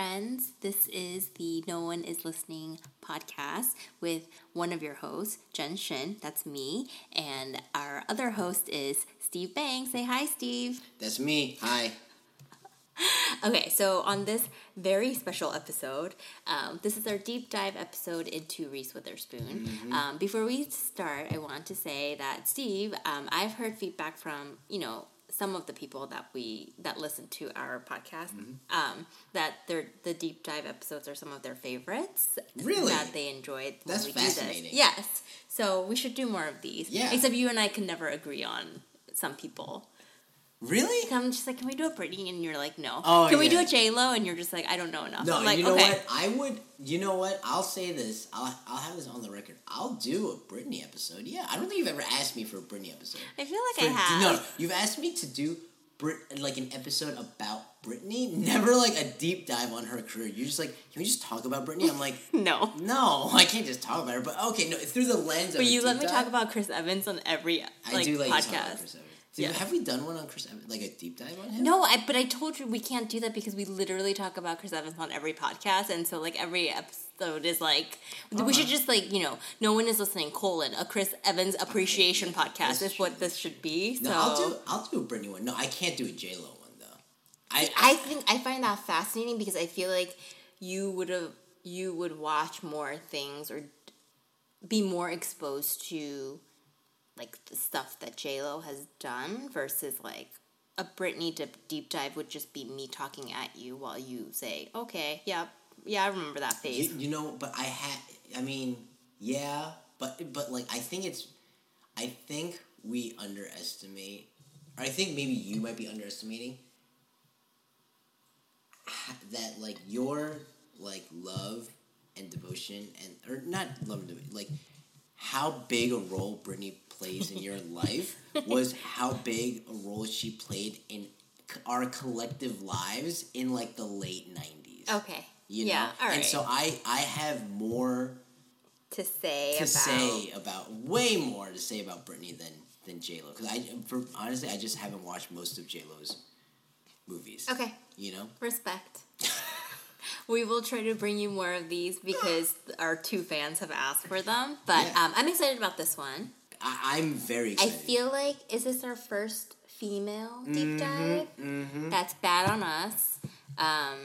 friends. This is the No One Is Listening podcast with one of your hosts, Jen Shin. That's me. And our other host is Steve Bang. Say hi, Steve. That's me. Hi. Okay, so on this very special episode, um, this is our deep dive episode into Reese Witherspoon. Mm-hmm. Um, before we start, I want to say that Steve, um, I've heard feedback from you know some of the people that we that listen to our podcast Mm-hmm. um, that their the deep dive episodes are some of their favorites. Really? that they enjoyed. That's we do this. fascinating. Yes, so we should do more of these. Yeah. Except you and I can never agree on some people. Really? I'm just like, can we do a Britney? And you're like, no. Oh, can we do a J Lo? And you're just like, I don't know enough. No, I'm like, you know okay. what? I would. You know what? I'll say this. I'll, I'll have this on the record. I'll do a Britney episode. Yeah, I don't think you've ever asked me for a Britney episode. I feel like For- I have. No, you've asked me to do Brit like an episode about Britney. Never like a deep dive on her career. You're just like, can we just talk about Britney? I'm like, No. no, I can't just talk about her. But okay, no, through the lens of. But you let me dive, talk about Chris Evans on every I like do like you talk about podcast. Yeah. Have we done one on Chris Evans? Like a deep dive on him? No, I, but I told you we can't do that because we literally talk about Chris Evans on every podcast, and so like every episode is like we uh-huh. should just like you know no one is listening colon a Chris Evans appreciation yeah, podcast that's is what this should be. So No, I'll do. I'll do a Britney one. No, I can't do a J Lo one though. I, I think I find that fascinating because I feel like you would have you would watch more things or be more exposed to like the stuff that J Lo has done versus like a Britney dip, deep dive would just be me talking at you while you say, "Okay, yeah, yeah, I remember that you, phase." you know, but I had. I mean, yeah, but but like I think it's. I think we underestimate. Or I think maybe you might be underestimating that like your like love and devotion and or not love and devotion like how big a role Britney plays in your life was how big a role she played in our collective lives in like the late 90s Okay, you yeah, know all right. and so i i have more to say to about say about way more to say about Britney than than J Lo because I for honestly I just haven't watched most of J Lo's movies. okay, you know. respect. We will try to bring you more of these because our two fans have asked for them. But Yeah. um, I'm excited about this one. I, I'm very I feel like is this our first female deep dive? mm-hmm. That's bad on us. Um,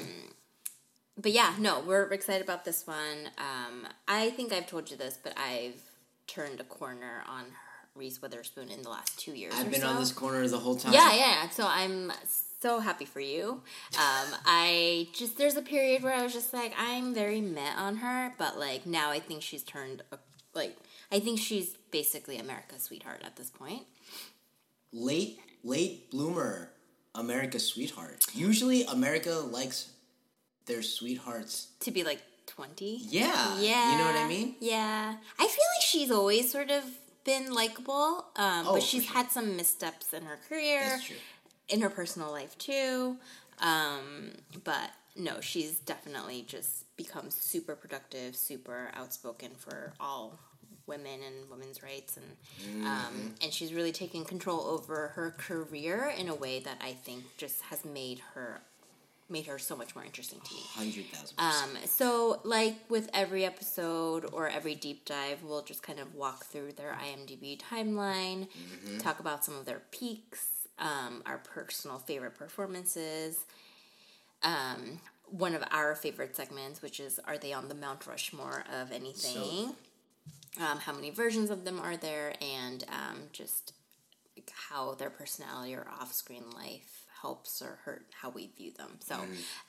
but yeah, no, we're excited about this one. Um, I think I've told you this, but I've turned a corner on Reese Witherspoon in the last two years. I've been so. on this corner the whole time. Yeah, yeah. So I'm so happy for you. Um, I just there's a period where I was just like I'm very met on her, but like now I think she's turned a, like I think she's basically America's sweetheart at this point. Late late bloomer, America's sweetheart. Usually America likes their sweethearts. To be like twenty. Yeah. Yeah. You know what I mean? Yeah. I feel like she's always sort of been likable, um, Oh, but she's sure. had some missteps in her career, That's true. In her personal life too. Um, but no, she's definitely just become super productive, super outspoken for all women and women's rights, and Mm-hmm. um, and she's really taken control over her career in a way that I think just has made her made her so much more interesting to me. Hundred thousand. Um, so, like with every episode or every deep dive, we'll just kind of walk through their IMDb timeline, talk about some of their peaks, um, our personal favorite performances, um, one of our favorite segments, which is Are They on the Mount Rushmore of Anything? um, how many versions of them are there, and um, just how their personality or off screen life helps or hurt how we view them. So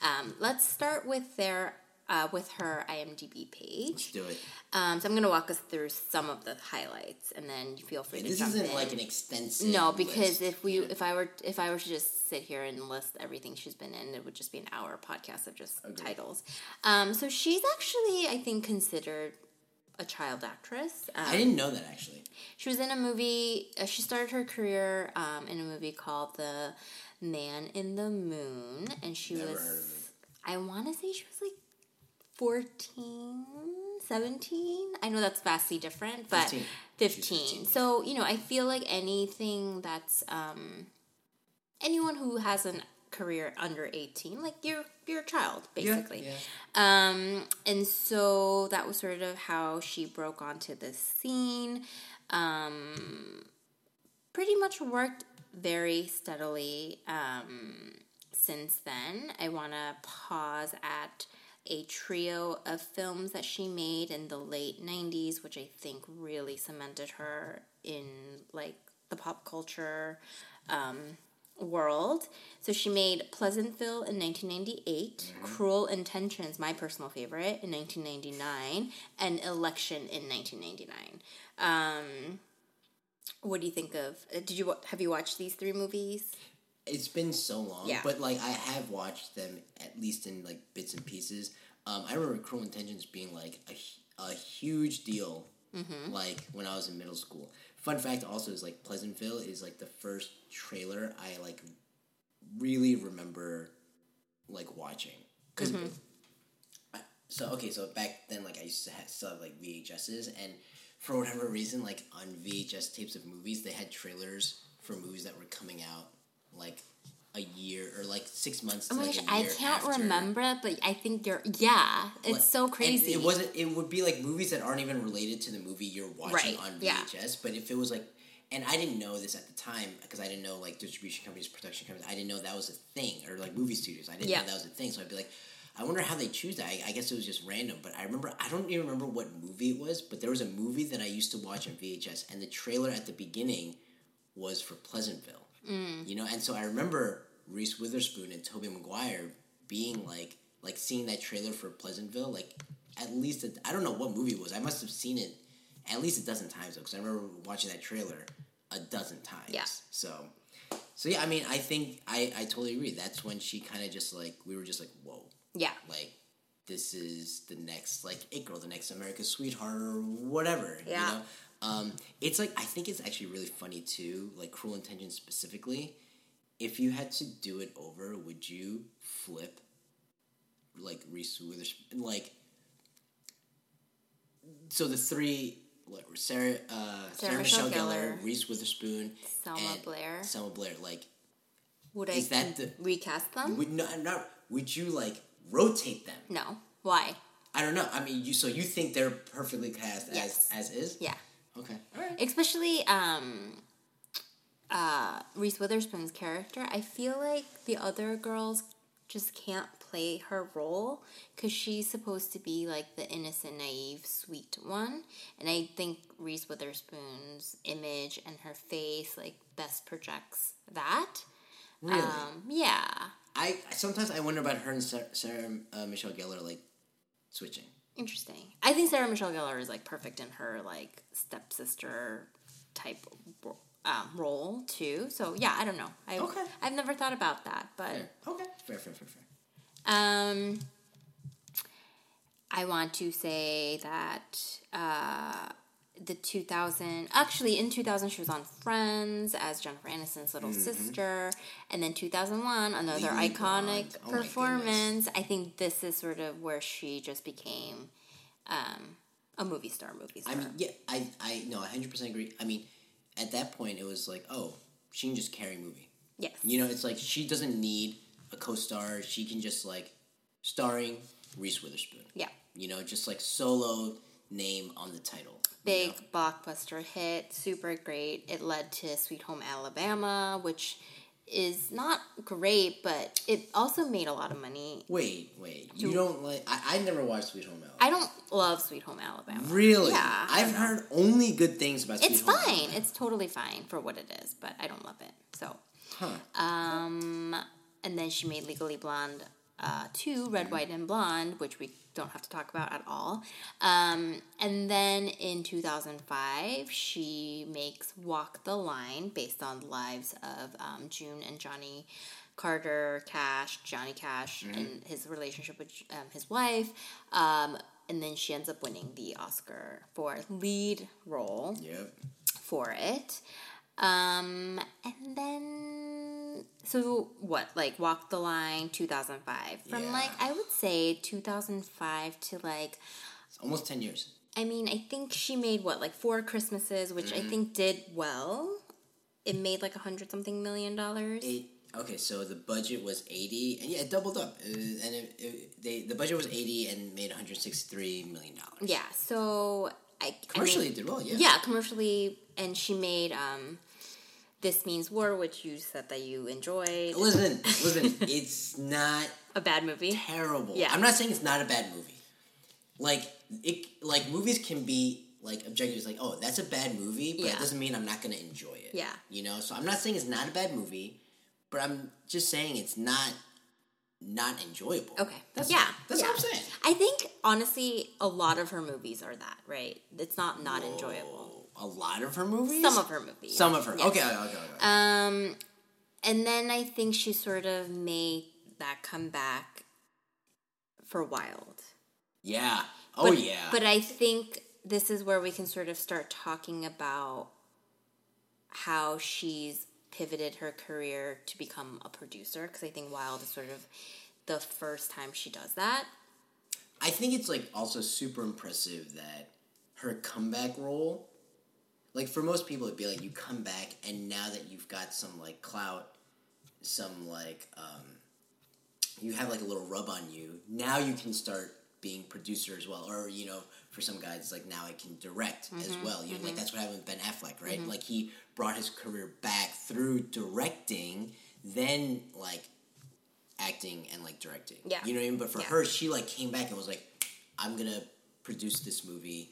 um, let's start with their uh, with her IMDb page. Let's do it. Um, so I'm going to walk us through some of the highlights, and then feel free to This jump isn't in. like an extensive. no, because list. if we if I were if I were to just sit here and list everything she's been in, it would just be an hour podcast of just Agreed. titles. Um, so she's actually, I think, considered a child actress. Um, I didn't know that actually. she was in a movie. Uh, she started her career um, in a movie called The Man in the Moon, and she Never was. heard of it. I want to say she was like 14, 17. I know that's vastly different, but 15. 15. 15, So, you know, I feel like anything that's um, anyone who has a career under 18 like you're you're a child Yeah, basically yeah. um and so that was sort of how she broke onto the scene um pretty much worked very steadily um since then i want to pause at a trio of films that she made in the late 90s which i think really cemented her in like the pop culture um, world. So she made Pleasantville in 1998, Cruel Intentions, my personal favorite, in 1999, and Election in 1999. Um, what do you think of? uh, Did you have you watched these three movies? It's been so long, Yeah. but like I have watched them at least in like bits and pieces. Um, I remember Cruel Intentions being like a, a huge deal, Mm-hmm. like when I was in middle school. Fun fact also is like Pleasantville is like the first trailer I like really remember like watching because. Mm-hmm. So okay, so back then, like I used to have, still have like VHSs, and for whatever reason, like on VHS tapes of movies, they had trailers for movies that were coming out like a year or like six months. Oh my like, gosh, I can't after. remember, but I think you're. Yeah, it's Like, so crazy. It wasn't. It would be like movies that aren't even related to the movie you're watching Right, on yeah. VHS. But if it was like, and I didn't know this at the time because I didn't know like distribution companies, production companies. I didn't know that was a thing or like movie studios. I didn't Yeah. know that was a thing. So I'd be like, I wonder how they choose that. I, I guess it was just random. But I remember. I don't even remember what movie it was. But there was a movie that I used to watch on VHS, and the trailer at the beginning was for Pleasantville. Mm. You know, and so I remember Reese Witherspoon and Tobey Maguire being like, like seeing that trailer for Pleasantville, like at least I I don't know what movie it was. I must have seen it at least a dozen times though, because I remember watching that trailer a dozen times. Yeah. So, so yeah, I mean, I think I I totally agree. That's when she kind of just like we were just like, whoa, yeah. like this is the next like it girl, the next America's sweetheart or whatever. Yeah. You know? Um, it's like I think it's actually really funny too, like Cruel Intentions specifically. If you had to do it over, would you flip like Reese Witherspoon? Like, so the three, what Sarah, uh, Sarah, Michelle, Michelle Gellar, Gellar, Reese Witherspoon, Selma Blair. Selma Blair. Like, Would I that the- recast them? would not, not would you like rotate them? no. Why? I don't know. I mean, you so you think they're perfectly cast Yes. as as is? Yeah. Okay. All right. especially um uh Reese Witherspoon's character I feel like the other girls just can't play her role because she's supposed to be like the innocent naive sweet one and I think Reese Witherspoon's image and her face like best projects that Really? um yeah I sometimes I wonder about her and Sarah, Sarah uh, Michelle Gellar like switching. Interesting I think Sarah Michelle Gellar is like perfect in her like stepsister type um, role too so yeah I don't know I, Okay. I've never thought about that but Fair. Okay. Fair. Fair. Fair. Fair. Um, I want to say that uh, the 2000, actually in 2000, she was on Friends as Jennifer Aniston's little sister. And then 2001, another Mm-hmm. Iconic Oh performance. I think this is sort of where she just became um, a movie star, movie star. I mean, yeah. I I no. Hundred percent agree. I mean, at that point, it was like, oh, she can just carry a movie. yes. You know, it's like she doesn't need a co-star. She can just like starring Reese Witherspoon. yeah. You know, just like solo name on the title. Big know? blockbuster hit, super great. It led to Sweet Home Alabama, which is not great, but it also made a lot of money. Wait, wait. You don't like? I, I never watched Sweet Home Alabama. I don't love Sweet Home Alabama. Really? Yeah. I've heard only good things about Sweet It's Home fine. Alabama. It's totally fine for what it is, but I don't love it. So, Huh. um, and then she made Legally Blonde uh, 2, Red, White, and Blonde, which we don't have to talk about at all. Um, and then in 2005, she makes Walk the Line based on the lives of um, June and Johnny Carter Cash, Johnny Cash, and his relationship with um, his wife. Um, and then she ends up winning the Oscar for lead role Yep. for it. Um, and then so what? Like Walk the Line, two thousand five. From Yeah. like I would say two thousand five to like It's almost ten years. I mean I think she made what like four Christmases, which Mm-hmm. I think did well. It made like a hundred something million dollars. It Okay, so the budget was eighty, and yeah, it doubled up, uh, and it, it, they the budget was eighty and made one hundred sixty three million dollars. Yeah, so I Commercially, I it did well. Yeah. yeah, commercially, and she made um, "This Means War," which you said that you enjoyed. Listen, listen. it's not A bad movie. terrible. Yeah. I'm not saying it's not a bad movie. Like it, like movies can be like objective. It's like, oh, that's a bad movie, but Yeah. it doesn't mean I'm not gonna enjoy it. Yeah. You know, so I'm not saying it's not a bad movie, but I'm just saying it's not not enjoyable. Okay. That's yeah. That's yeah. what I'm saying. I think honestly, a lot of her movies are that right. It's not not enjoyable. A lot of her movies. Some of her movies. Some of her. Yes. Okay. Okay. Okay. okay. Um, and then I think she sort of made that comeback for Wild. yeah. Oh But- yeah. But I think this is where we can sort of start talking about how she's pivoted her career to become a producer because I think Wild is sort of the first time she does that. I think it's like also super impressive that her comeback role, like for most people, it'd be like you come back and now that you've got some like clout, some like um, you have like a little rub on you. Now you can start being producer as well, or you know, for some guys, like now I can direct as mm-hmm. well. You know, like mm-hmm. that's what happened with Ben Affleck, right? Mm-hmm. Like he brought his career back through directing, then like acting and like directing. Yeah. You know what I mean? But for Yeah. her, she like came back and was like, I'm gonna produce this movie.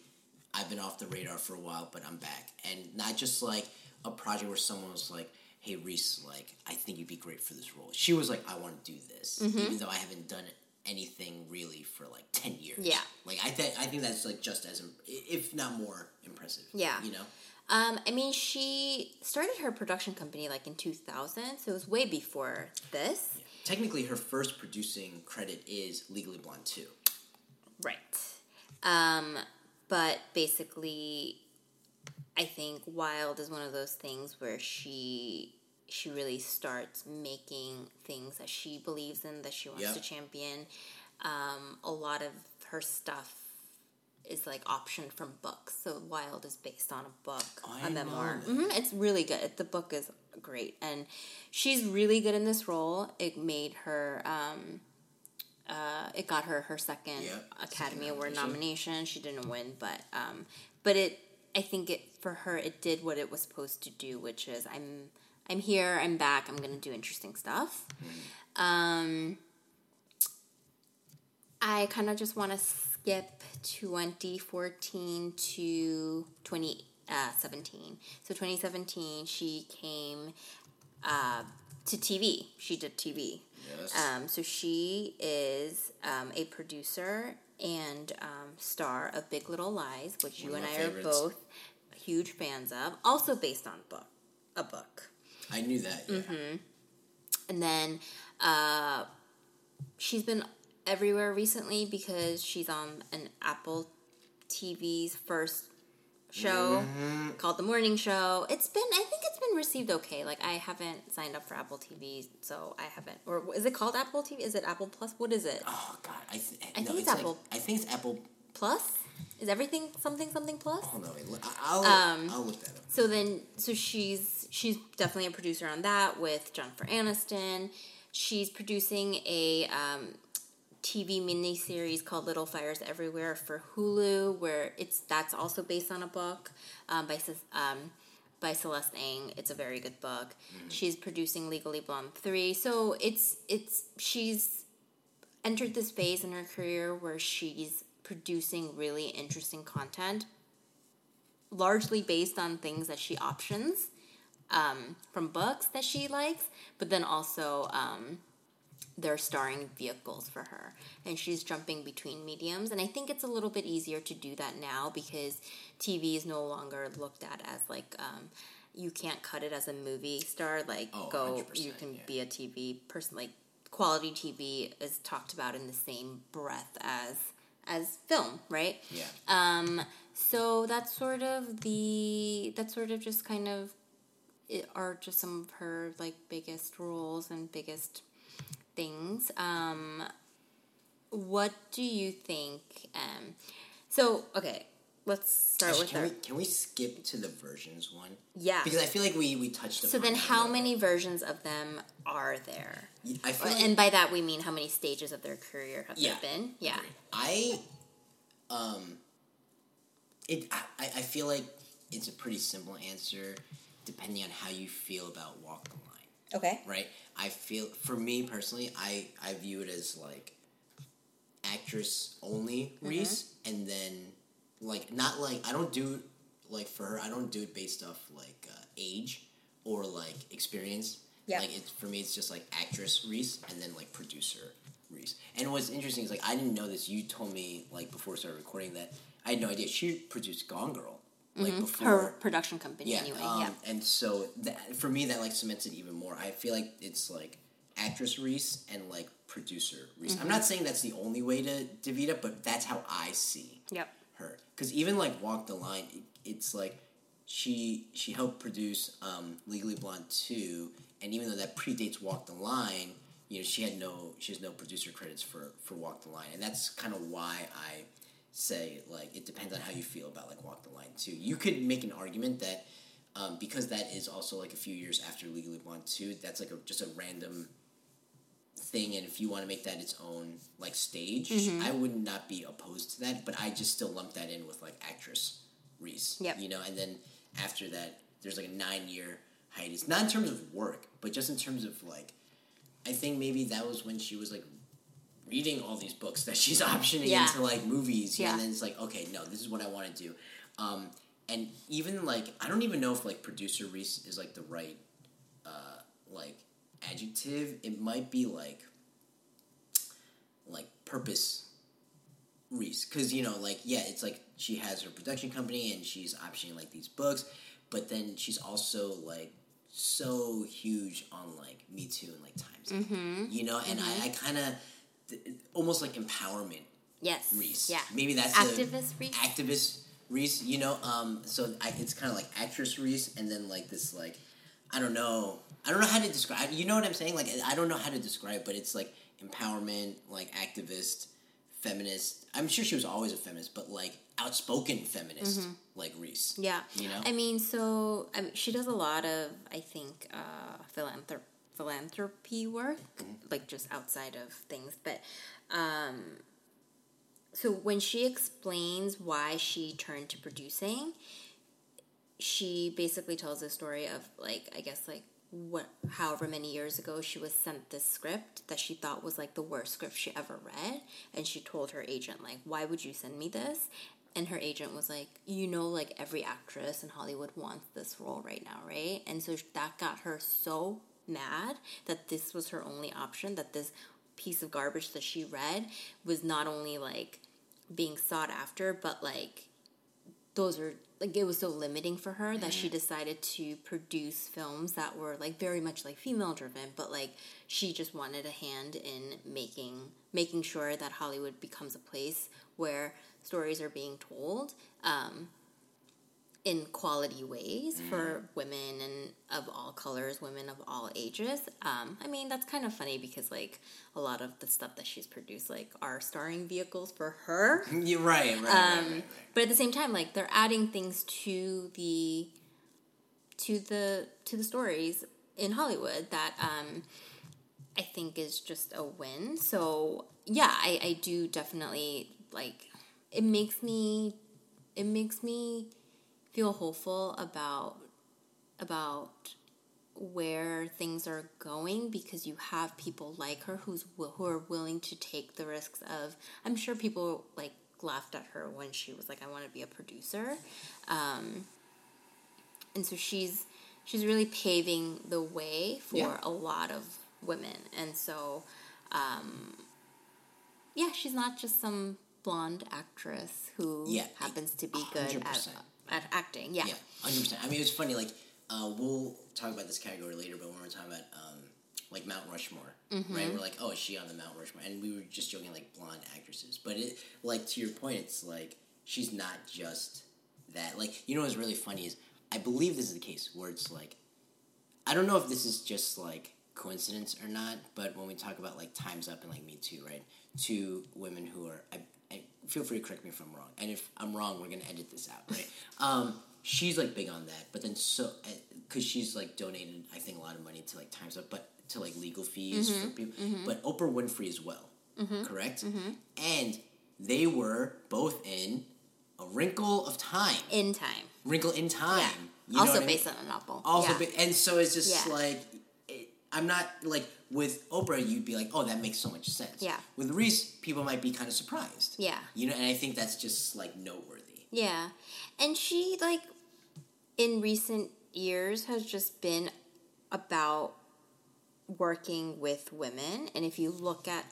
I've been off the radar for a while, but I'm back. And not just like a project where someone was like, Hey Reese, like, I think you'd be great for this role. She was like, I wanna do this. Mm-hmm. Even though I haven't done anything really for like ten years. Yeah. Like I think I think that's like just as if not more impressive. Yeah. You know? Um, I mean, she started her production company like in 2000, so it was way before this. Technically her first producing credit is Legally Blonde 2. Right. Um, but basically, I think Wild is one of those things where she she really starts making things that she believes in that she wants Yep. to champion. Um, a lot of her stuff is like optioned from books. So Wild is based on a book, I a memoir. know hmm It's really good. The book is great, and she's really good in this role. It made her. Um, uh, it got her her second Yep, Academy second Award nomination. She didn't win, but um, but it. I think it for her it did what it was supposed to do, which is I'm I'm here, I'm back, I'm gonna do interesting stuff. Um, I kind of just want to skip 2014 to 2017. So 2017, she came uh, to TV. She did TV. Yes. Um, so she is um, a producer and um, star of Big Little Lies, which One you and I are both huge fans of. Also based on book, a book. I knew that. Yeah. Mm-hmm. And then uh, she's been everywhere recently because she's on an Apple TV's first show Mm-hmm. called The Morning Show. It's been, I it's been received okay. Like, I haven't signed up for Apple TV, so I haven't. Or is it called Apple TV? Is it Apple Plus? What is it? Oh god, I, th- I no, think it's like- Apple. I think it's Apple. Plus? Is everything something something plus? Oh no, I'll Um, I'll look that up. So then, so she's she's definitely a producer on that with Jennifer Aniston. She's producing a um, TV miniseries called Little Fires Everywhere for Hulu, where it's that's also based on a book um, by um, by Celeste Ng. It's a very good book. She's producing Legally Blonde three, so it's it's she's entered this phase in her career where she's producing really interesting content largely based on things that she options um, from books that she likes, but then also um, they're starring vehicles for her. And she's jumping between mediums. And I think it's a little bit easier to do that now because TV is no longer looked at as like, um, you can't cut it as a movie star. Like, Oh, go, you can yeah. be a TV person. Like, quality TV is talked about in the same breath as as film, right? Yeah. Um, so that's sort of the that's sort of just kind of it are just some of her like biggest roles and biggest things. Um, what do you think? Um, so okay, let's start with can our we can we skip to the versions one? yeah. Because I feel like we we touched So then, how many versions of them are there? I feel like And by that we mean how many stages of their career have Yeah. there been? Yeah. I um it I, I I feel like it's a pretty simple answer depending on how you feel about Walk the Line, Okay. right? I feel for me personally, I I view it as like actress only Mm-hmm. Reese and then like not like I don't do like for her I don't do it based off like uh, age or like experience. Yeah. Like it's for me it's just like actress Reese and then like producer Reese. And what's interesting is like I didn't know this. You told me like before we started recording that I had no idea she produced Gone Girl like. Mm-hmm. Her production company, yeah, anyway. um, yeah. and so that, for me that like cements it even more. I feel like it's like actress Reese and like producer Reese. I'm Mm-hmm. not saying that's the only way to divide it, but that's how I see Yep. her because even like walk the line it, it's like she she helped produce um, legally blonde 2 and even though that predates walk the line you know she had no she has no producer credits for for walk the line and that's kind of why i say like it depends on how you feel about like walk the line too you could make an argument that um, because that is also like a few years after legally blonde 2 that's like a, just a random thing and if you want to make that its own like stage i would not be opposed to that but i just still lump that in with like actress reese Yep. you know and then after that there's like a nine year hiatus not in terms of work but just in terms of like i think maybe that was when she was like reading all these books that she's optioning Yeah. into like movies Yeah. and then it's like okay no this is what i want to do um, and even like i don't even know if like producer reese is like the right uh, like adjective it might be like like purpose Reese because you know like yeah it's like she has her production company and she's optioning like these books but then she's also like so huge on like Me Too and like Times Mm-hmm. you know and I, I kind of almost like empowerment Yes. Reese Yeah. maybe that's Activist the, Reese. activist Reese you know um so I, it's kind of like actress Reese and then like this like I don't know I don't know how to describe you know what I'm saying like I don't know how to describe but it's like empowerment like activist feminist I'm sure she was always a feminist but like outspoken feminist like Reese Mm-hmm. Yeah. you know I mean, so I mean, she does a lot of, I think, uh, philanthrop- philanthropy work, Mm-hmm. like just outside of things. But um, so when she explains why she turned to producing, she basically tells a story of like, I guess, like what, however many years ago, she was sent this script that she thought was like the worst script she ever read, and she told her agent like, "Why would you send me this?" And her agent was like, "You know, like every actress in Hollywood wants this role right now, right?" And so that got her so mad that this was her only option. That this piece of garbage that she read was not only like being sought after, but like those are like it was so limiting for her that she decided to produce films that were like very much like female driven but like she just wanted a hand in making making sure that hollywood becomes a place where stories are being told um, in quality ways for women and of all colors women of all ages. Um, i mean that's kind of funny because like a lot of the stuff that she's produced like are starring vehicles for her. You're right right, right, um, right, right. but at the same time like they're adding things to the to the to the stories in hollywood that um i think is just a win. So yeah i i do definitely like it makes me it makes me feel hopeful about about where things are going because you have people like her who's who are willing to take the risks of I'm sure people like laughed at her when she was like I want to be a producer um, and so she's she's really paving the way for Yeah. a lot of women and so um, yeah she's not just some blonde actress who Yeah, happens to be good at, 100%. At acting yeah Yeah, hundred percent. I mean, it's funny. Like, uh, we'll talk about this category later, but when we're talking about um, like Mount Rushmore, Mm-hmm. right? We're like, oh, is she on the Mount Rushmore? And we were just joking, like blonde actresses. But it, like, to your point, it's like she's not just that. Like, you know what's really funny is I believe this is the case where it's like, I don't know if this is just like coincidence or not, but when we talk about like Times Up and like Me Too, right? Two women who are, I, feel free to correct me if I'm wrong. And if I'm wrong, we're gonna edit this out, right? um, she's like big on that, but then so because she's like donated, I think a lot of money to like Times Up, but to like legal fees Mm-hmm. for people. But Oprah Winfrey as well, correct? And they were both in A Wrinkle of Time, In time. Wrinkle in Time. Yeah. You know also what I mean? based on a novel. Also, yeah. big, and so it's just Yeah. like I'm not like with Oprah. You'd be like, oh, that makes so much sense. Yeah. With Reese, people might be kind of surprised. Yeah. You know, and I think that's just like noteworthy. Yeah. And she like in recent years has just been about working with women and if you look at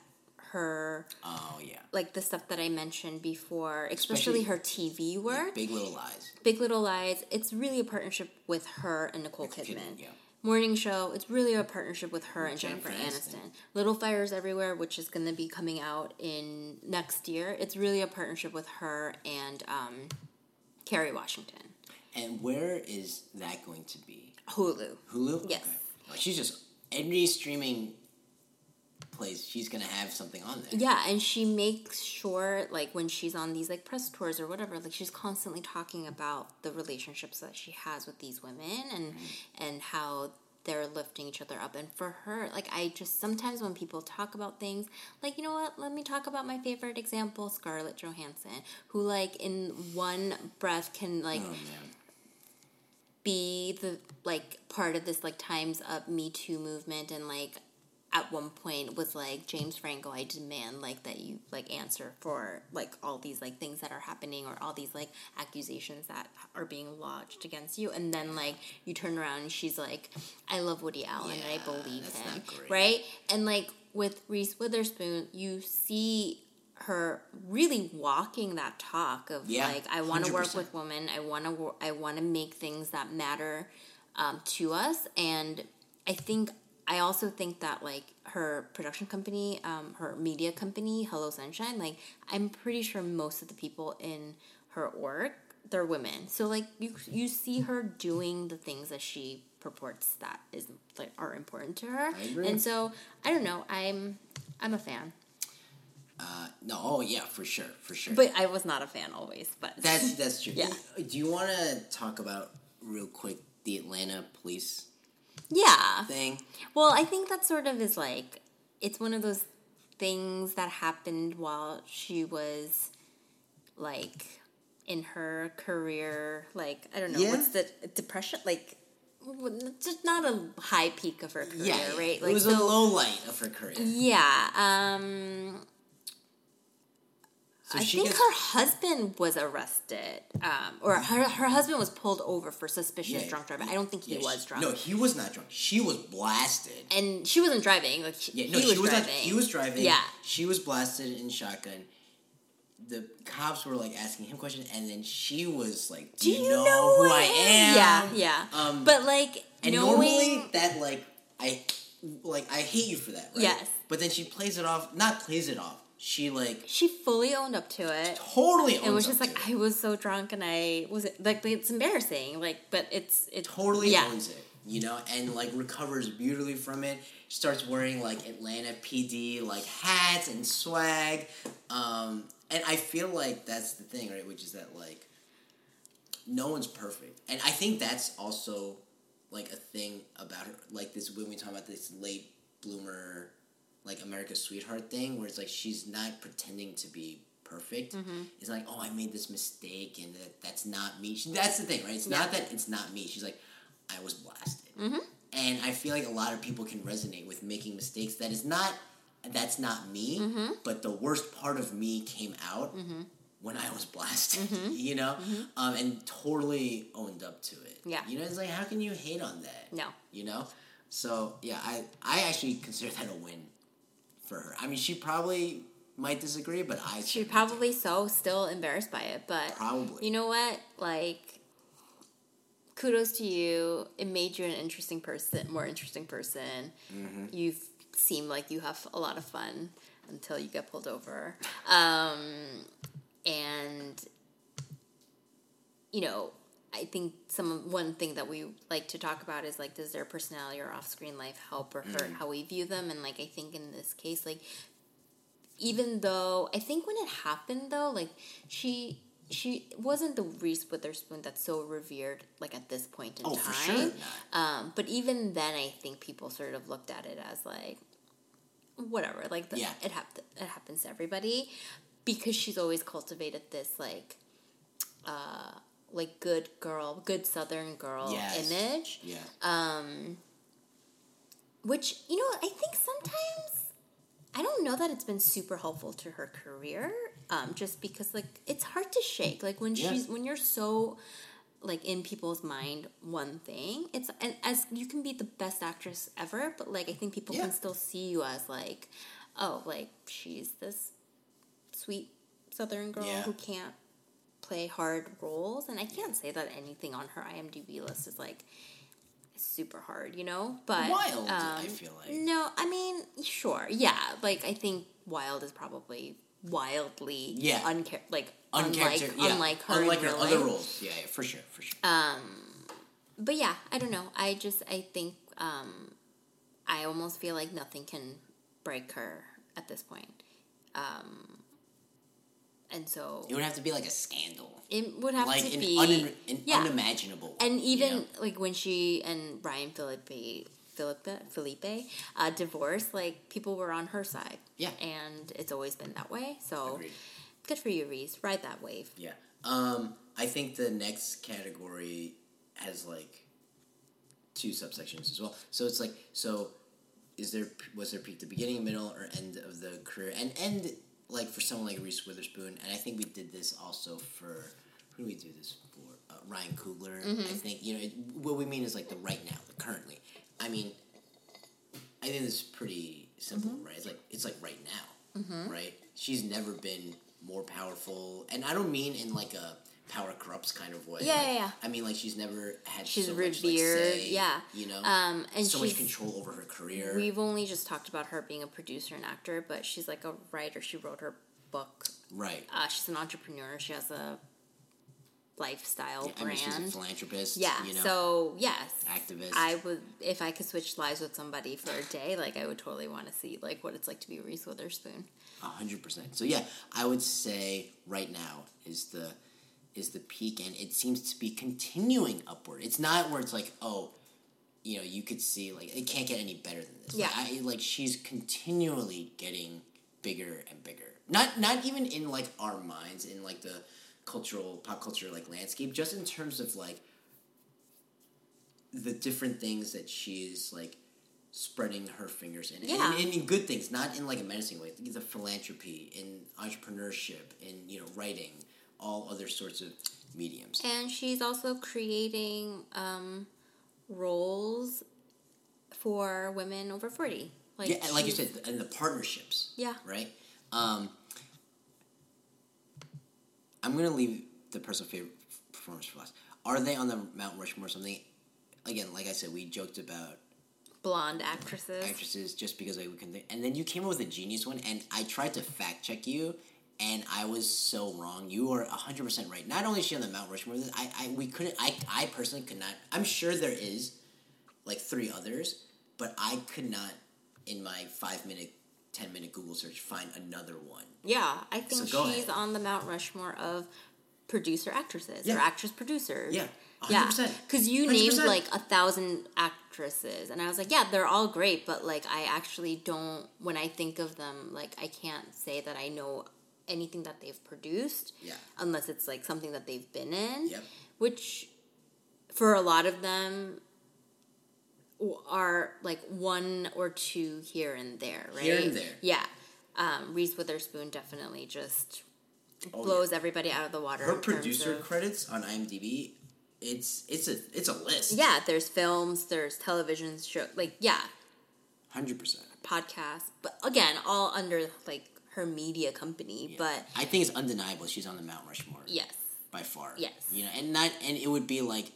her Oh yeah. like the stuff that I mentioned before, Especially- especially, her TV work, Big Little Lies. Big Little Lies, it's really a partnership with her and Nicole Kidman. Kidman, yeah. Morning Show, it's really a partnership with her and Jennifer Jennifer, Aniston. Aniston. Little Fires Everywhere, which is going to be coming out in next year, it's really a partnership with her and um, Kerry Washington. And where is that going to be? Hulu. Hulu. Yes. Okay. Oh, she's just every streaming place. She's gonna have something on there. Yeah, and she makes sure, like, when she's on these, like, press tours or whatever, like, she's constantly talking about the relationships that she has with these women and, mm-hmm. and how they're lifting each other up. And for her, like, I just, sometimes when people talk about things, like, you know what, let me talk about my favorite example, Scarlett Johansson, who, like, in one breath can, like, Oh be the like part of this like times up me too movement and like at one point was like james franco i demand like that you like answer for like all these like things that are happening or all these like accusations that are being lodged against you. And then like you turn around and she's like i love woody allen. And i believe him. right? And like with reese witherspoon you see her really walking that talk of Yeah, like I want to work with women. I want to I want to make things that matter um, to us, and I think I also think that like her production company, um, her media company, Hello Sunshine, like I'm pretty sure most of the people in her work they're women. So like you you see her doing the things that she purports that is like are important to her, agree. and so I don't know. I'm I'm a fan, Uh, no. Oh yeah, for sure, for sure. but I was not a fan always. But that's that's true. Yeah. Do you want to talk about real quick the Atlanta police yeah. thing? Well, I think that sort of is like it's one of those things that happened while she was like in her career. Like I don't know Yeah. what's the depression like. Just not a high peak of her career, Yeah, right? it was a low light of her career. Yeah. Um, So I she think gets- her husband was arrested, um, or her her husband was pulled over for suspicious Yeah, drunk driving. I don't think he yeah, was she- drunk. No, he was not drunk. She was blasted. and she wasn't driving. Like Yeah, he no, was she was driving. not. He was driving. Yeah. she was blasted in shotgun. The cops were like asking him questions, and then she was like, "Do, you, know, who I am?" Yeah, yeah. Um, but like And knowing, normally that like I like I hate you for that, right? Yes. But then she plays it off. Not plays it off. She like she fully owned up to it. totally and was just like, it. I was so drunk, and I was like, it's embarrassing. Like, but it's it totally yeah. owns it, you know, and like recovers beautifully from it. Starts wearing like Atlanta PD like hats and swag, um, and I feel like that's the thing, right? Which is that like no one's perfect, and I think that's also like a thing about her, like this when we talk about this late bloomer, like America's sweetheart thing, where it's like she's not pretending to be perfect. Mm-hmm. It's like, oh, I made this mistake, and that, that's not me. She, that's the thing, right? It's not that it's not me. She's like, I was blasted, mm-hmm. and I feel like a lot of people can resonate with making mistakes. That is not. That's not me, mm-hmm. but the worst part of me came out when I was blasted, you know, um, and totally owned up to it. Yeah. you know, it's like how can you hate on that? No. you know. So yeah, I I actually consider that a win for her. I mean, she probably might disagree, but I She certainly probably so still embarrassed by it, but Probably. you know what? Like, kudos to you. It made you an interesting person, more interesting person. Mm-hmm. You seem like you have a lot of fun until you get pulled over, um, and you know. I think some one thing that we like to talk about is like, does their personality or off screen life help or hurt Mm. how we view them? And like, I think in this case, like, even though I think when it happened though, like she she wasn't the Reese Witherspoon that's so revered like at this point in Oh, time. for sure. Um, but even then, I think people sort of looked at it as like whatever, like the, Yeah. it hap- it happens to everybody because she's always cultivated this like uh like good girl, good Southern girl Yes. image Yeah. um, which you know I think sometimes I don't know that it's been super helpful to her career. Um, just because like it's hard to shake. Like when Yeah. she's when you're so like in people's mind one thing it's and as you can be the best actress ever but like i think people Yeah. can still see you as like oh like she's this sweet southern girl Yeah. who can't play hard roles and i can't say that anything on her imdb list is like super hard you know but Wild, I um, feel like. no i mean sure yeah like i think wild is probably wildly Yeah. unchar- like unlike yeah. unlike her unlike her other life. roles. Yeah, yeah, for sure, for sure. Um but yeah, I don't know. I just I think um, I almost feel like nothing can break her at this point. Um, and so it would have to be like a scandal, it would have like to an, be un- an yeah. unimaginable. and you even know? like when she and Ryan Phillippe Phillippe Phillippe uh, divorced, like people were on her side. Yeah. and it's always been that way. So Agreed. good for you, Reese. Ride that wave. Yeah. Um, I think the next category has like two subsections as well. So it's like so is there was there peak the beginning, middle, or end of the career? And end like for someone like Reese Witherspoon, and I think we did this also for who do we do this for? Uh, Ryan Coogler. Mm-hmm. I think you know it, what we mean is like the right now, the currently. I mean, I think this is pretty simple, mm-hmm. right? It's like it's like right now, mm-hmm. right? She's never been more powerful, and I don't mean in like a power corrupts kind of way. Yeah, Like, yeah, yeah. I mean, like she's never had She's so much, like, revered, say, yeah. You know, Um, and so much control over her career. We've only just talked about her being a producer and actor, but she's like a writer. She wrote her book. right. Uh, she's an entrepreneur. She has a lifestyle I mean, she's a brand. philanthropist. yeah. You know, So yes, activist. I would if I could switch lives with somebody for a day. Like I would totally want to see like what it's like to be Reese Witherspoon. A hundred percent. So yeah, I would say right now is the is the peak, and it seems to be continuing upward. It's not where it's like, oh, you know, you could see like it can't get any better than this. Yeah. Like, I, like she's continually getting bigger and bigger. Not not even in like our minds, in like the cultural pop culture like landscape, just in terms of like the different things that she's like spreading her fingers in, Yeah. and, and in good things, not in like a menacing way. The philanthropy, in entrepreneurship, in you know writing, all other sorts of mediums. And she's also creating um, roles for women over forty. Like yeah, and like you said, and the partnerships. Yeah. Right. Um, I'm gonna leave the personal favorite performance for last. Are they on the Mount Rushmore? or Something. Again, like I said, we joked about blonde actresses. actresses just because like, we can think. And then you came up with a genius one, and I tried to fact check you, and I was so wrong. You are hundred percent right. Not only is she on the Mount Rushmore, I, I we couldn't. I, I personally could not. I'm sure there is like three others, but I could not in my five minute, ten minute Google search find another one. Yeah, I think So she's ahead. on the Mount Rushmore of producer actresses or actress producers. Yeah, Yeah, 100%. because you named 100%. like a thousand actresses, and I was like, yeah, they're all great, but like I actually don't. When I think of them, like I can't say that I know anything that they've produced. Yeah. unless it's like something that they've been in. Yep. Which, for a lot of them, are like one or two here and there, right? Here and there. Yeah. Um, Reese Witherspoon definitely just Oh, blows everybody out of the water. Her producer of- credits on IMDb, it's it's a it's a list. yeah, there's films, there's television show, like yeah, hundred percent. podcasts, but again, all under like her media company. But I think it's undeniable she's on the Mount Rushmore. yes, by far. Yes. You know, and not and it would be like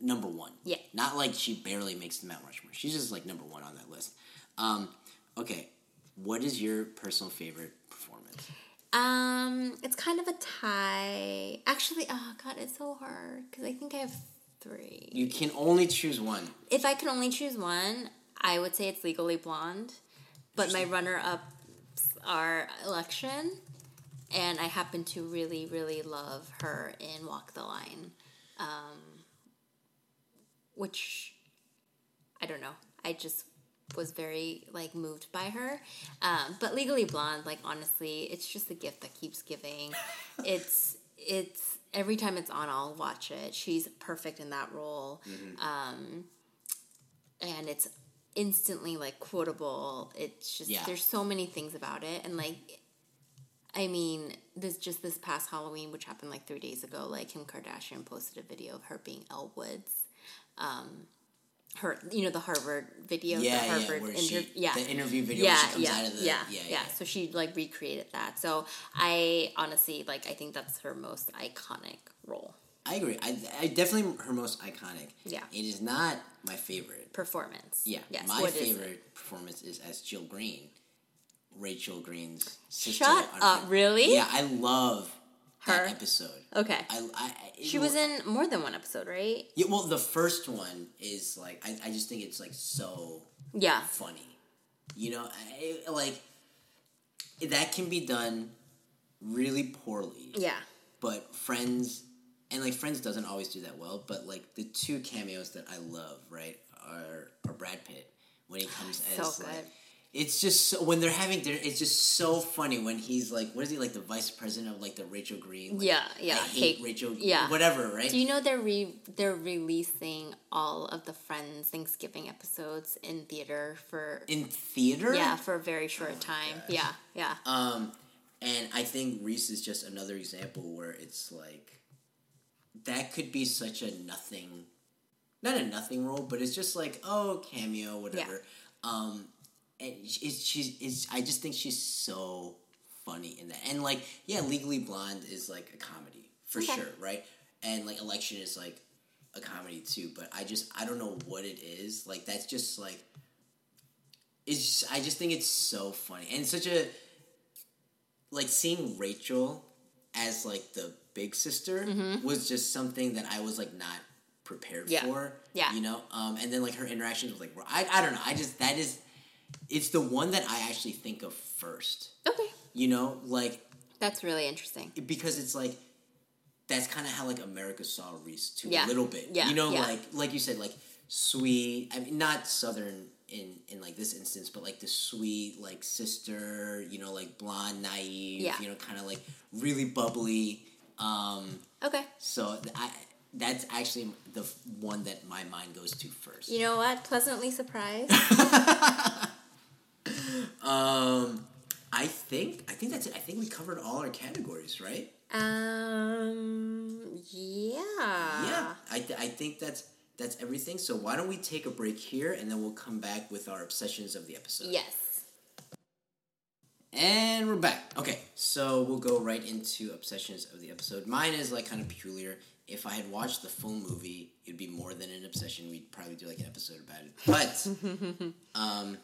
number one. Yeah. Not like she barely makes the Mount Rushmore. She's just like number one on that list. Um, okay, what is your personal favorite performance? um, it's kind of a tie. Actually, oh god, it's so hard because I think I have three. You can only choose one. If I can only choose one, I would say it's Legally Blonde. But my runner are election, and I happen to really, really love her in Walk the Line, um, which I don't know. I just was very like moved by her. Um, but Legally Blonde, like honestly, it's just a gift that keeps giving. it's it's every time it's on, I'll watch it. She's perfect in that role, um, and it's instantly like quotable. It's just Yeah. there's so many things about it, and like. I mean, this just this past Halloween, which happened like three days ago, like Kim Kardashian posted a video of her being Elle Woods. Um, her, you know, the Harvard video, Yeah, the Harvard where inter- she, yeah, the interview video yeah, where she comes yeah, out of the yeah, yeah, yeah, So she like recreated that. So I honestly like I think that's her most iconic role I agree. I, I definitely her most iconic. Yeah. It is not my favorite. performance. Yeah. yes. my what is it? favorite performance is as Jill Green, Rachel Green's sister. Shut up! Friends. Really? Yeah, I love Her? that episode. Okay. I, I, she was in more than one episode, right? Yeah, well, the first one is like I, I just think it's like so Yeah. funny. You know, I, like that can be done really poorly. Yeah. But Friends and like Friends doesn't always do that well. But like the two cameos that I love, right, are are Brad Pitt when he comes So as good. like. It's just so, when they're having dinner. It's just so funny when he's like, what is he like, the vice president of like the Rachel Green? Like, Yeah, yeah, I hate Kate- Rachel. yeah. whatever, right? Do you know they're re- they're releasing all of the Friends Thanksgiving episodes in theater for in theater. yeah for a very short time. Yeah, yeah. Um, and I think Reese is just another example where it's like that could be such a nothing, not a nothing role, but it's just like oh cameo whatever. Um, and it's she's it's I just think she's so funny in that, and like yeah, Legally Blonde is like a comedy for Okay. sure, right? And like Election is like a comedy too, but I just I don't know what it is. Like that's just like it's I just think it's so funny and such a like seeing Rachel as like the big sister was just something that I was like not prepared Mm-hmm. Yeah. for. Yeah. You know? Um and then like her interactions with like I I don't know. I just that is it's the one that I actually think of first. Okay, You know, like that's really interesting. because it's like that's kind of how like America saw Reese too Yeah. a little bit. Yeah, You know, yeah. like like you said, like sweet. I mean, not southern in in like this instance, but like the sweet like sister. You know, like blonde, naive. Yeah. You know, kind of like really bubbly. Um, Okay. so I that's actually the one that my mind goes to first. You know what? Pleasantly surprised. Um, I think I think that's it. I think we covered all our categories, right? um. Yeah. yeah, I, th- I think that's that's everything. So why don't we take a break here and then we'll come back with our obsessions of the episode. Yes. And we're back. Okay, so we'll go right into obsessions of the episode. Mine is like kind of peculiar. If I had watched the full movie, it'd be more than an obsession. We'd probably do like an episode about it. But um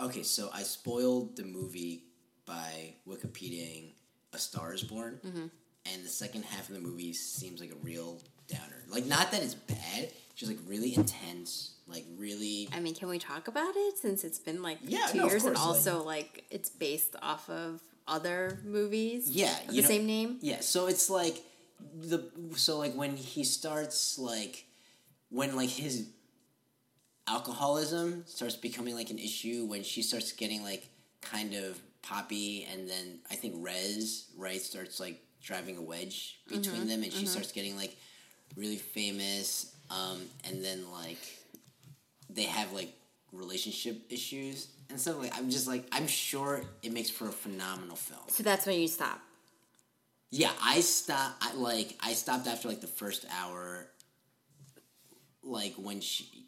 okay, so I spoiled the movie by Wikipediaing A Star is Born. And the second half of the movie seems like a real downer. Like not that it's bad, just like really intense, like really I mean, can we talk about it since it's been like Yeah, two no, years and also like it's based off of other movies? Yeah, of you the know- same name. Yeah, so it's like the so like when he starts like when like his alcoholism starts becoming like an issue when she starts getting like kind of poppy and then I think Rez right starts like driving a wedge between mm-hmm, them and she mm-hmm. starts getting like really famous um and then like they have like relationship issues and stuff like I'm just like I'm sure it makes for a phenomenal film. So that's when you stop. Yeah, I stop. I like I stopped after like the first hour. Like when she,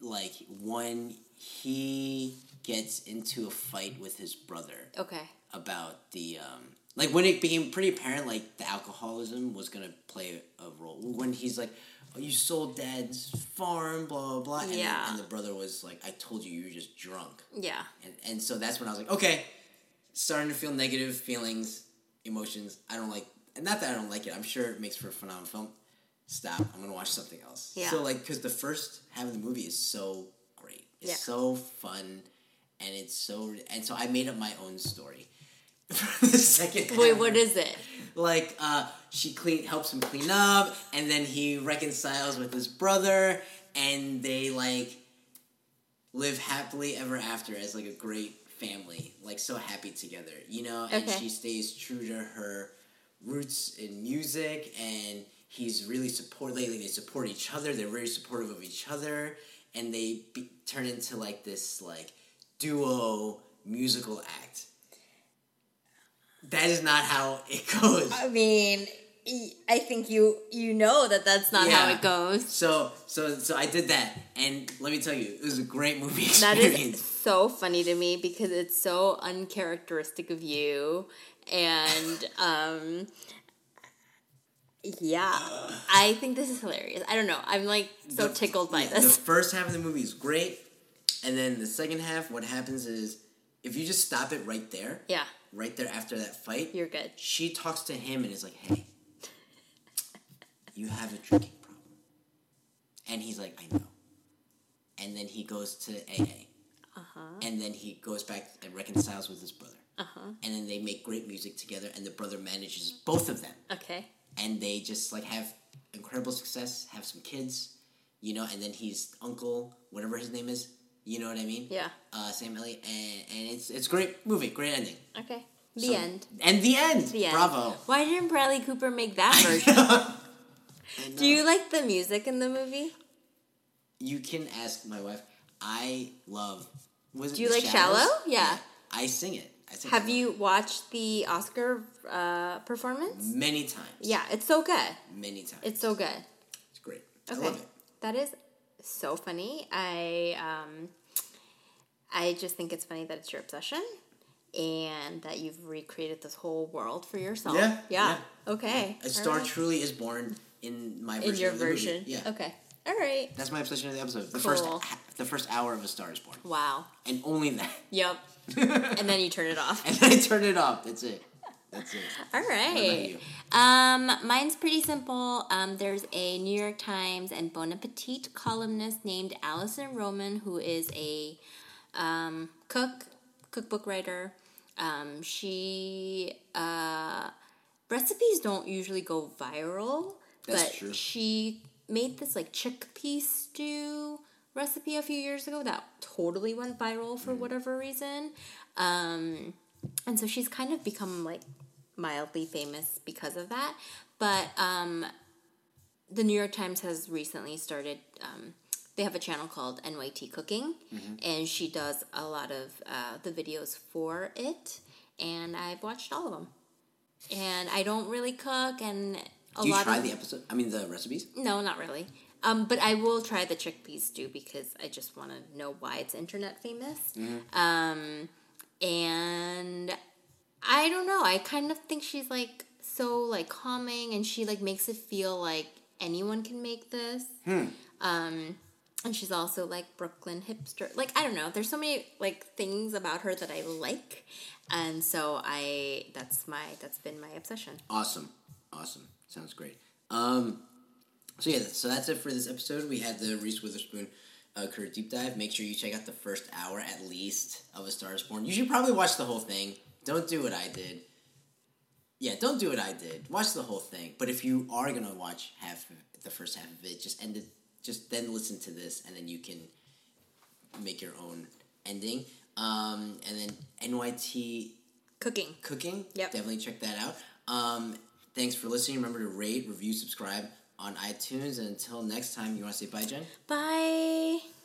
like when he gets into a fight with his brother Okay. about the um, like when it became pretty apparent like the alcoholism was gonna play a role when he's like. Oh, you sold dad's farm, blah blah blah, and, Yeah. and the brother was like, "I told you, you were just drunk." Yeah. And, and so that's when I was like, okay, starting to feel negative feelings, emotions. I don't like, and not that I don't like it. I'm sure it makes for a phenomenal film. Stop. I'm gonna watch something else. Yeah. So like, because the first half of the movie is so great. It's Yeah. so fun, and it's so and so I made up my own story. For the second Wait, half. what is it? like uh, she clean helps him clean up, and then he reconciles with his brother, and they like live happily ever after as like a great family, like so happy together, you know. And Okay. she stays true to her roots in music, and he's really support. Lately, they support each other. They're very supportive of each other, and they be, turn into like this like duo musical act. That is not how it goes. I mean, I think you you know that that's not how it goes. So so so I did that, and let me tell you, it was a great movie That experience. is so funny to me because it's so uncharacteristic of you, and um, yeah, I think this is hilarious. I don't know. I'm like so The- tickled by yeah, this. The first half of the movie is great, and then the second half, what happens is if you just stop it right there, yeah, right there after that fight, you're good. she talks to him and is like, "Hey, you have a drinking problem," and he's like, "I know," and then he goes to AA, Uh-huh. and then he goes back and reconciles with his brother, Uh-huh. and then they make great music together, and the brother manages both of them. Okay. and they just like have incredible success, have some kids, you know, and then he's uncle, whatever his name is, you know what I mean? Yeah. Uh, Sam Elliott, and, and it's it's great movie, great ending. Okay. The So- end. And the end. The end. Bravo. Why didn't Bradley Cooper make that version? Do you like the music in the movie? You can ask my wife. I love. Was Do you like? Shallow? Yeah. I sing it. I sing Have it you watched the Oscar uh, performance? many times? Yeah, it's so good. Many times. It's so good. It's great. Okay. I love it. That is so funny. I um I just think it's funny that it's your obsession and that you've recreated this whole world for yourself. Yeah, Yeah. Okay. A star Alright. truly is born in my version in your the movie. version. Yeah. Okay. All right. That's my obsession of the episode. The first the first hour of A Star is Born. Wow. And only that. Yep. and then you turn it off. and then I turn it off. That's it. That's it. All you? Um, mine's pretty simple. Um, there's a New York Times and Bon Appetit columnist named Alison Roman who is a um, cook, cookbook writer. Um, she uh, recipes don't usually go viral, That's but true. she made this like chickpea stew recipe a few years ago that totally went viral Mm. for whatever reason. Um, and so she's kind of become like mildly famous because of that. But um, the New York Times has recently started. Um, they have a channel called NYT Cooking, and she does a lot of uh, the videos for it. And I've watched all of them. And I don't really cook, and a Do you lot try of the episode? I mean, the recipes? no, not really. Um, but I will try the chickpea stew because I just want to know why it's internet famous. Um, and I don't know. I kind of think she's like so like calming, and she like makes it feel like anyone can make this. Um, and she's also like Brooklyn hipster. Like I don't know. There's so many like things about her that I like, and so I that's my that's been my obsession. Awesome. Awesome. Sounds great. Um, so yeah, so that's it for this episode. We had the Reese Witherspoon uh, career deep dive. Make sure you check out the first hour at least of A Star Is Born. You should probably watch the whole thing. Don't do what I did. Yeah, don't do what I did. Watch the whole thing. But if you are gonna watch half the first half of it, just end it. Just then listen to this, and then you can make your own ending. Um, and then NYT Cooking. cooking. Yep. Definitely check that out. Um, thanks for listening. Remember to rate, review, subscribe on iTunes. And until next time, you want to say bye, Jen? Bye.